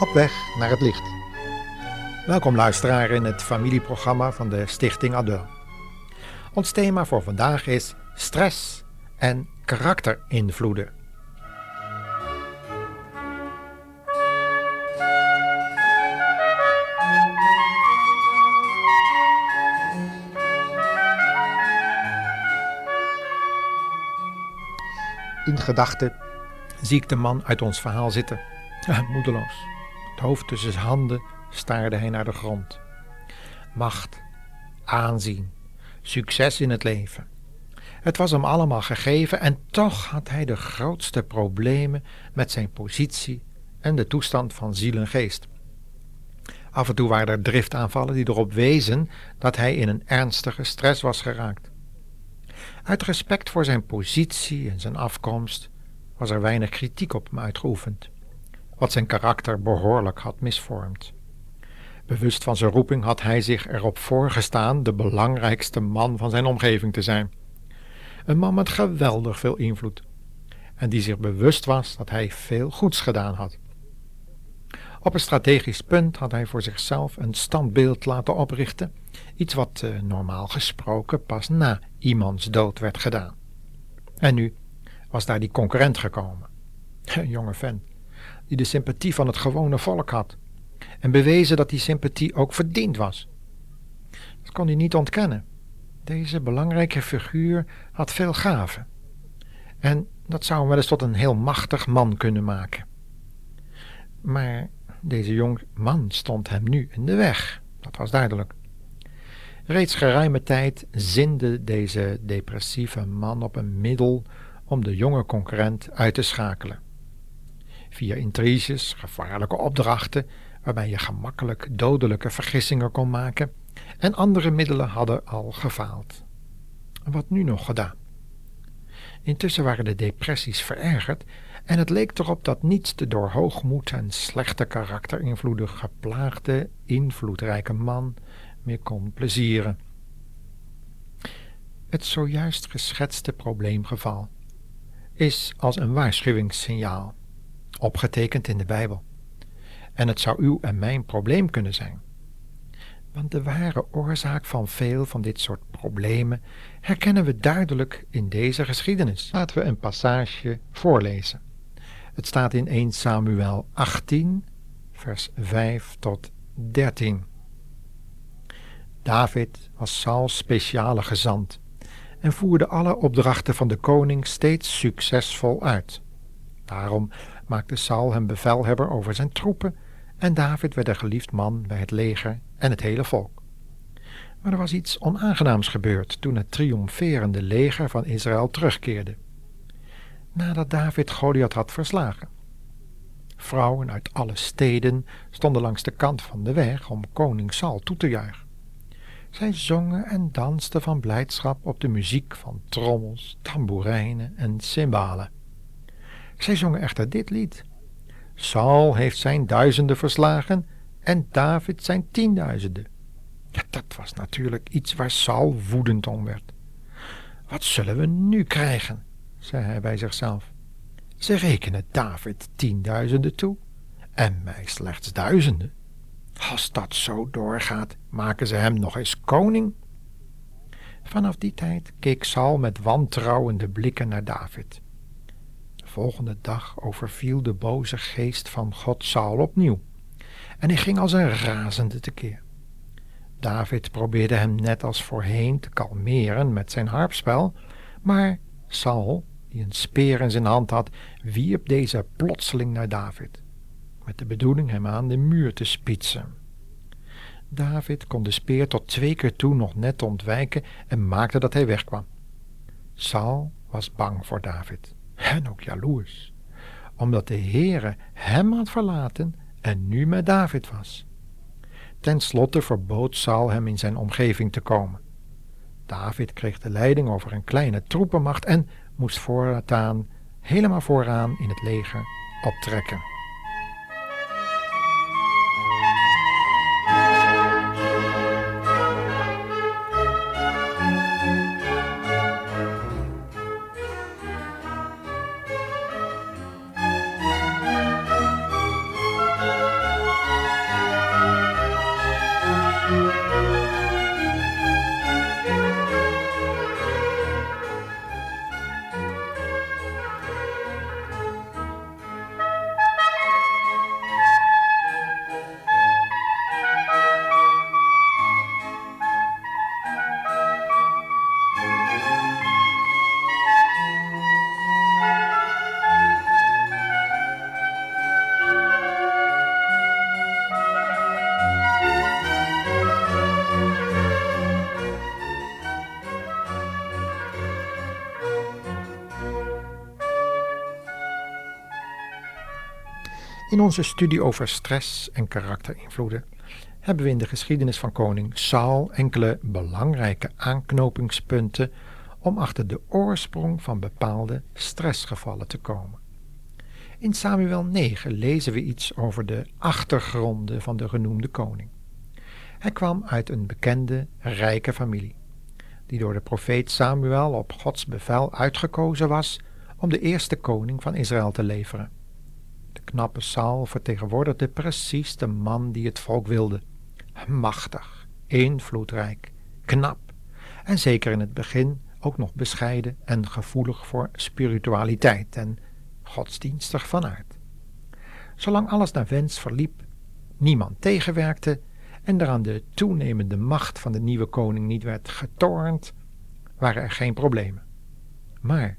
Op weg naar het licht. Welkom luisteraar in het familieprogramma van de Stichting Adel. Ons thema voor vandaag is stress en karakterinvloeden. In gedachten zie ik de man uit ons verhaal zitten, moedeloos. Het hoofd tussen zijn handen staarde hij naar de grond. Macht, aanzien, succes in het leven. Het was hem allemaal gegeven en toch had hij de grootste problemen met zijn positie en de toestand van ziel en geest. Af en toe waren er driftaanvallen die erop wezen dat hij in een ernstige stress was geraakt. Uit respect voor zijn positie en zijn afkomst was er weinig kritiek op hem uitgeoefend, wat zijn karakter behoorlijk had misvormd. Bewust van zijn roeping had hij zich erop voorgestaan de belangrijkste man van zijn omgeving te zijn. Een man met geweldig veel invloed en die zich bewust was dat hij veel goeds gedaan had. Op een strategisch punt had hij voor zichzelf een standbeeld laten oprichten, iets wat uh, normaal gesproken pas na iemands dood werd gedaan. En nu was daar die concurrent gekomen, een jonge vent, die de sympathie van het gewone volk had en bewezen dat die sympathie ook verdiend was. Dat kon hij niet ontkennen. Deze belangrijke figuur had veel gaven. En dat zou hem wel eens tot een heel machtig man kunnen maken. Maar deze jong man stond hem nu in de weg, dat was duidelijk. Reeds geruime tijd zinde deze depressieve man op een middel om de jonge concurrent uit te schakelen. Via intriges, gevaarlijke opdrachten waarbij je gemakkelijk dodelijke vergissingen kon maken, en andere middelen hadden al gefaald. Wat nu nog gedaan? Intussen waren de depressies verergerd en het leek erop dat niets de door hoogmoed en slechte karakterinvloeden geplaagde, invloedrijke man meer kon plezieren. Het zojuist geschetste probleemgeval is als een waarschuwingssignaal, opgetekend in de Bijbel en het zou uw en mijn probleem kunnen zijn. Want de ware oorzaak van veel van dit soort problemen herkennen we duidelijk in deze geschiedenis. Laten we een passage voorlezen. Het staat in 1 Samuel 18, vers 5 tot 13. David was Sauls speciale gezant en voerde alle opdrachten van de koning steeds succesvol uit. Daarom maakte Saul hem bevelhebber over zijn troepen en David werd een geliefd man bij het leger en het hele volk. Maar er was iets onaangenaams gebeurd toen het triomferende leger van Israël terugkeerde. Nadat David Goliath had verslagen. Vrouwen uit alle steden stonden langs de kant van de weg om koning Saul toe te juichen. Zij zongen en dansten van blijdschap op de muziek van trommels, tamboerijnen en cymbalen. Zij zongen echter dit lied. Saul heeft zijn duizenden verslagen en David zijn tienduizenden. Ja, dat was natuurlijk iets waar Saul woedend om werd. Wat zullen we nu krijgen? zei hij bij zichzelf. Ze rekenen David tienduizenden toe en mij slechts duizenden. Als dat zo doorgaat, maken ze hem nog eens koning. Vanaf die tijd keek Saul met wantrouwende blikken naar David volgende dag overviel de boze geest van God Saul opnieuw. En hij ging als een razende tekeer. David probeerde hem net als voorheen te kalmeren met zijn harpspel, maar Saul, die een speer in zijn hand had, wierp deze plotseling naar David, met de bedoeling hem aan de muur te spitsen. David kon de speer tot twee keer toe nog net ontwijken en maakte dat hij wegkwam. Saul was bang voor David en ook jaloers, omdat de Heere hem had verlaten en nu met David was. Ten slotte verbood Saul hem in zijn omgeving te komen. David kreeg de leiding over een kleine troepenmacht en moest voortaan helemaal vooraan in het leger optrekken. In onze studie over stress en karakterinvloeden hebben we in de geschiedenis van koning Saul enkele belangrijke aanknopingspunten om achter de oorsprong van bepaalde stressgevallen te komen. In Samuel 9 lezen we iets over de achtergronden van de genoemde koning. Hij kwam uit een bekende, rijke familie, die door de profeet Samuel op Gods bevel uitgekozen was om de eerste koning van Israël te leveren knappe Saul vertegenwoordigde precies de man die het volk wilde. Machtig, invloedrijk, knap en zeker in het begin ook nog bescheiden en gevoelig voor spiritualiteit en godsdienstig van aard. Zolang alles naar wens verliep, niemand tegenwerkte en er aan de toenemende macht van de nieuwe koning niet werd getornd, waren er geen problemen. Maar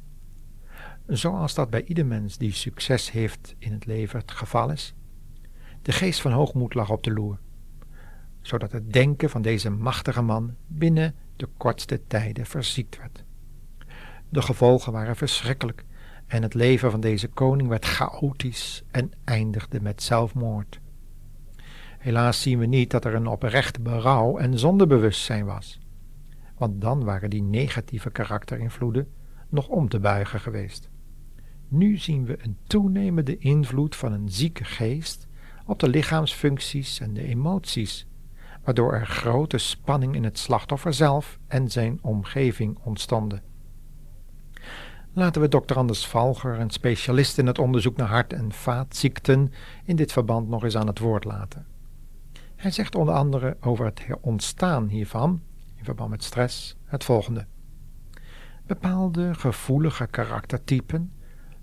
zoals dat bij ieder mens die succes heeft in het leven het geval is. De geest van hoogmoed lag op de loer, zodat het denken van deze machtige man binnen de kortste tijden verziekt werd. De gevolgen waren verschrikkelijk en het leven van deze koning werd chaotisch en eindigde met zelfmoord. Helaas zien we niet dat er een oprecht berouw en zondebewustzijn was, want dan waren die negatieve karakterinvloeden nog om te buigen geweest. Nu zien we een toenemende invloed van een zieke geest op de lichaamsfuncties en de emoties, waardoor er grote spanning in het slachtoffer zelf en zijn omgeving ontstonden. Laten we Dr. Anders Valger, een specialist in het onderzoek naar hart- en vaatziekten, in dit verband nog eens aan het woord laten. Hij zegt onder andere over het ontstaan hiervan, in verband met stress, het volgende. Bepaalde gevoelige karaktertypen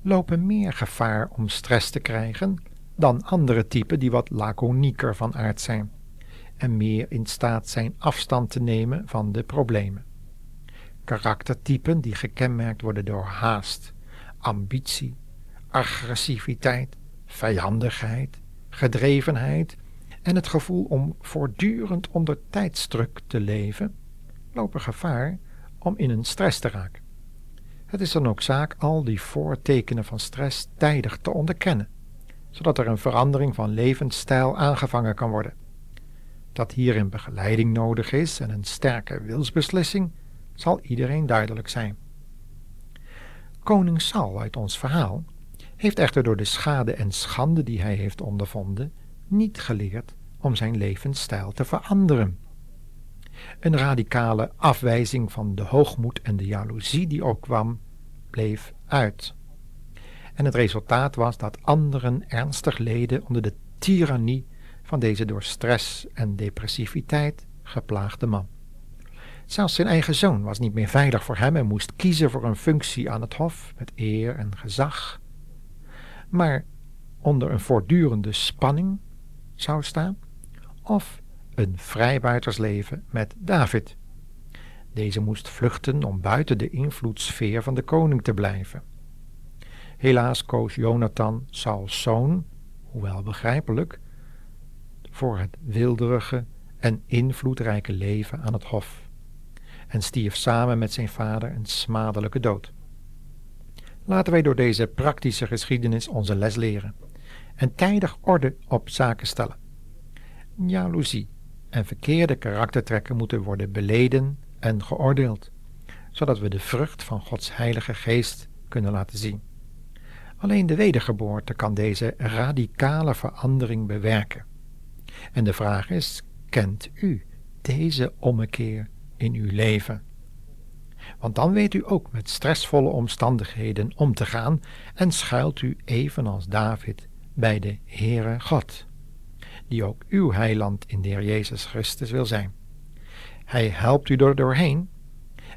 lopen meer gevaar om stress te krijgen dan andere typen die wat laconieker van aard zijn en meer in staat zijn afstand te nemen van de problemen. Karaktertypen die gekenmerkt worden door haast, ambitie, agressiviteit, vijandigheid, gedrevenheid en het gevoel om voortdurend onder tijdsdruk te leven, lopen gevaar om in een stress te raken. Het is dan ook zaak al die voortekenen van stress tijdig te onderkennen, zodat er een verandering van levensstijl aangevangen kan worden. Dat hierin begeleiding nodig is en een sterke wilsbeslissing, zal iedereen duidelijk zijn. Koning Saul uit ons verhaal heeft echter door de schade en schande die hij heeft ondervonden niet geleerd om zijn levensstijl te veranderen. Een radicale afwijzing van de hoogmoed en de jaloezie die opkwam, bleef uit. En het resultaat was dat anderen ernstig leden onder de tirannie van deze door stress en depressiviteit geplaagde man. Zelfs zijn eigen zoon was niet meer veilig voor hem en moest kiezen voor een functie aan het hof met eer en gezag. Maar onder een voortdurende spanning zou staan, of een vrijbuitersleven met David. Deze moest vluchten om buiten de invloedssfeer van de koning te blijven. Helaas koos Jonathan Sauls zoon, hoewel begrijpelijk, voor het wilderige en invloedrijke leven aan het hof en stierf samen met zijn vader een smadelijke dood. Laten wij door deze praktische geschiedenis onze les leren en tijdig orde op zaken stellen. Jaloezie en verkeerde karaktertrekken moeten worden beleden en geoordeeld, zodat we de vrucht van Gods Heilige Geest kunnen laten zien. Alleen de wedergeboorte kan deze radicale verandering bewerken. En de vraag is: kent u deze ommekeer in uw leven? Want dan weet u ook met stressvolle omstandigheden om te gaan en schuilt u evenals David bij de Heere God, die ook uw heiland in de Heer Jezus Christus wil zijn. Hij helpt u er doorheen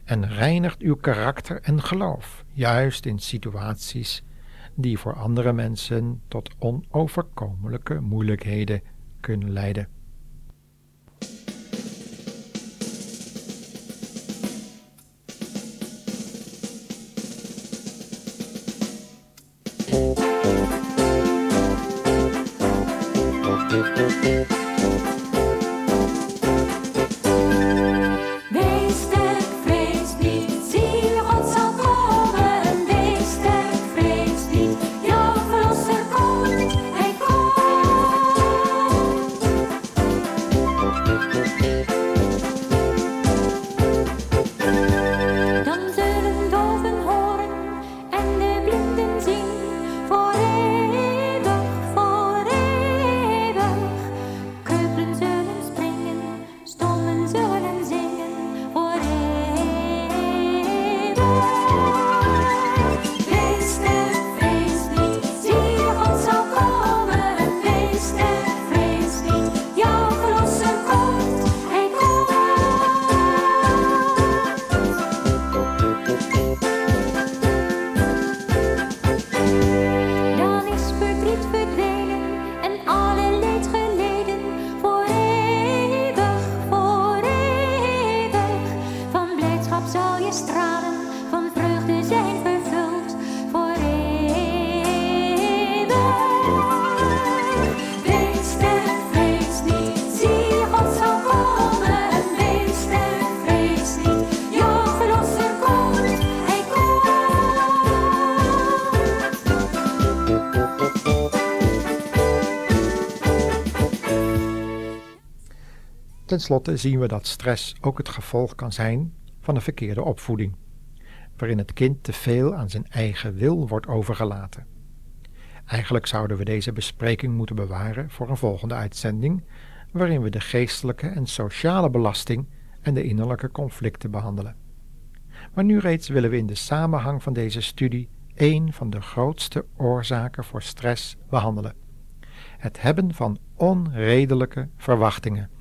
en reinigt uw karakter en geloof, juist in situaties die voor andere mensen tot onoverkomelijke moeilijkheden kunnen leiden. Ten slotte zien we dat stress ook het gevolg kan zijn van een verkeerde opvoeding, waarin het kind te veel aan zijn eigen wil wordt overgelaten. Eigenlijk zouden we deze bespreking moeten bewaren voor een volgende uitzending, waarin we de geestelijke en sociale belasting en de innerlijke conflicten behandelen. Maar nu reeds willen we in de samenhang van deze studie een van de grootste oorzaken voor stress behandelen: het hebben van onredelijke verwachtingen.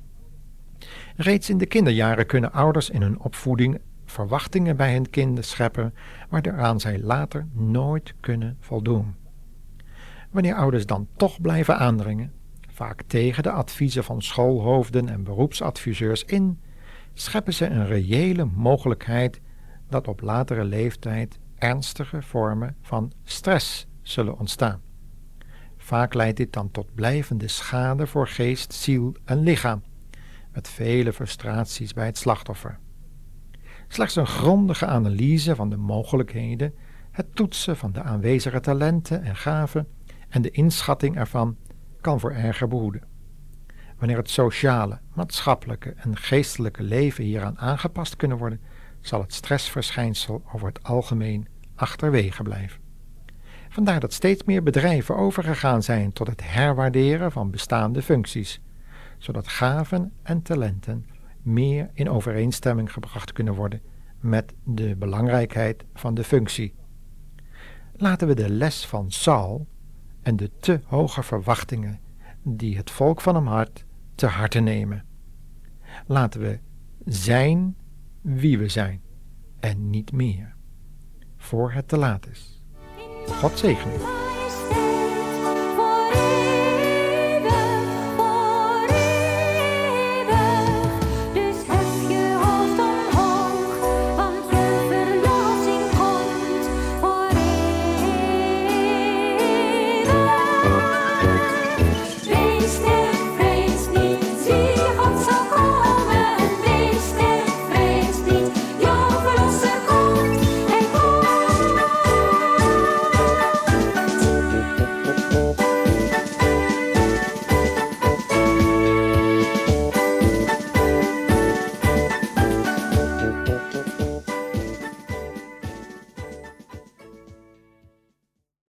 Reeds in de kinderjaren kunnen ouders in hun opvoeding verwachtingen bij hun kinderen scheppen, waaraan zij later nooit kunnen voldoen. Wanneer ouders dan toch blijven aandringen, vaak tegen de adviezen van schoolhoofden en beroepsadviseurs in, scheppen ze een reële mogelijkheid dat op latere leeftijd ernstige vormen van stress zullen ontstaan. Vaak leidt dit dan tot blijvende schade voor geest, ziel en lichaam met vele frustraties bij het slachtoffer. Slechts een grondige analyse van de mogelijkheden, het toetsen van de aanwezige talenten en gaven en de inschatting ervan kan voor erger behoeden. Wanneer het sociale, maatschappelijke en geestelijke leven hieraan aangepast kunnen worden, zal het stressverschijnsel over het algemeen achterwege blijven. Vandaar dat steeds meer bedrijven overgegaan zijn tot het herwaarderen van bestaande functies, zodat gaven en talenten meer in overeenstemming gebracht kunnen worden met de belangrijkheid van de functie. Laten we de les van Saul en de te hoge verwachtingen die het volk van hem had te harte nemen. Laten we zijn wie we zijn en niet meer, voor het te laat is. God zegen u.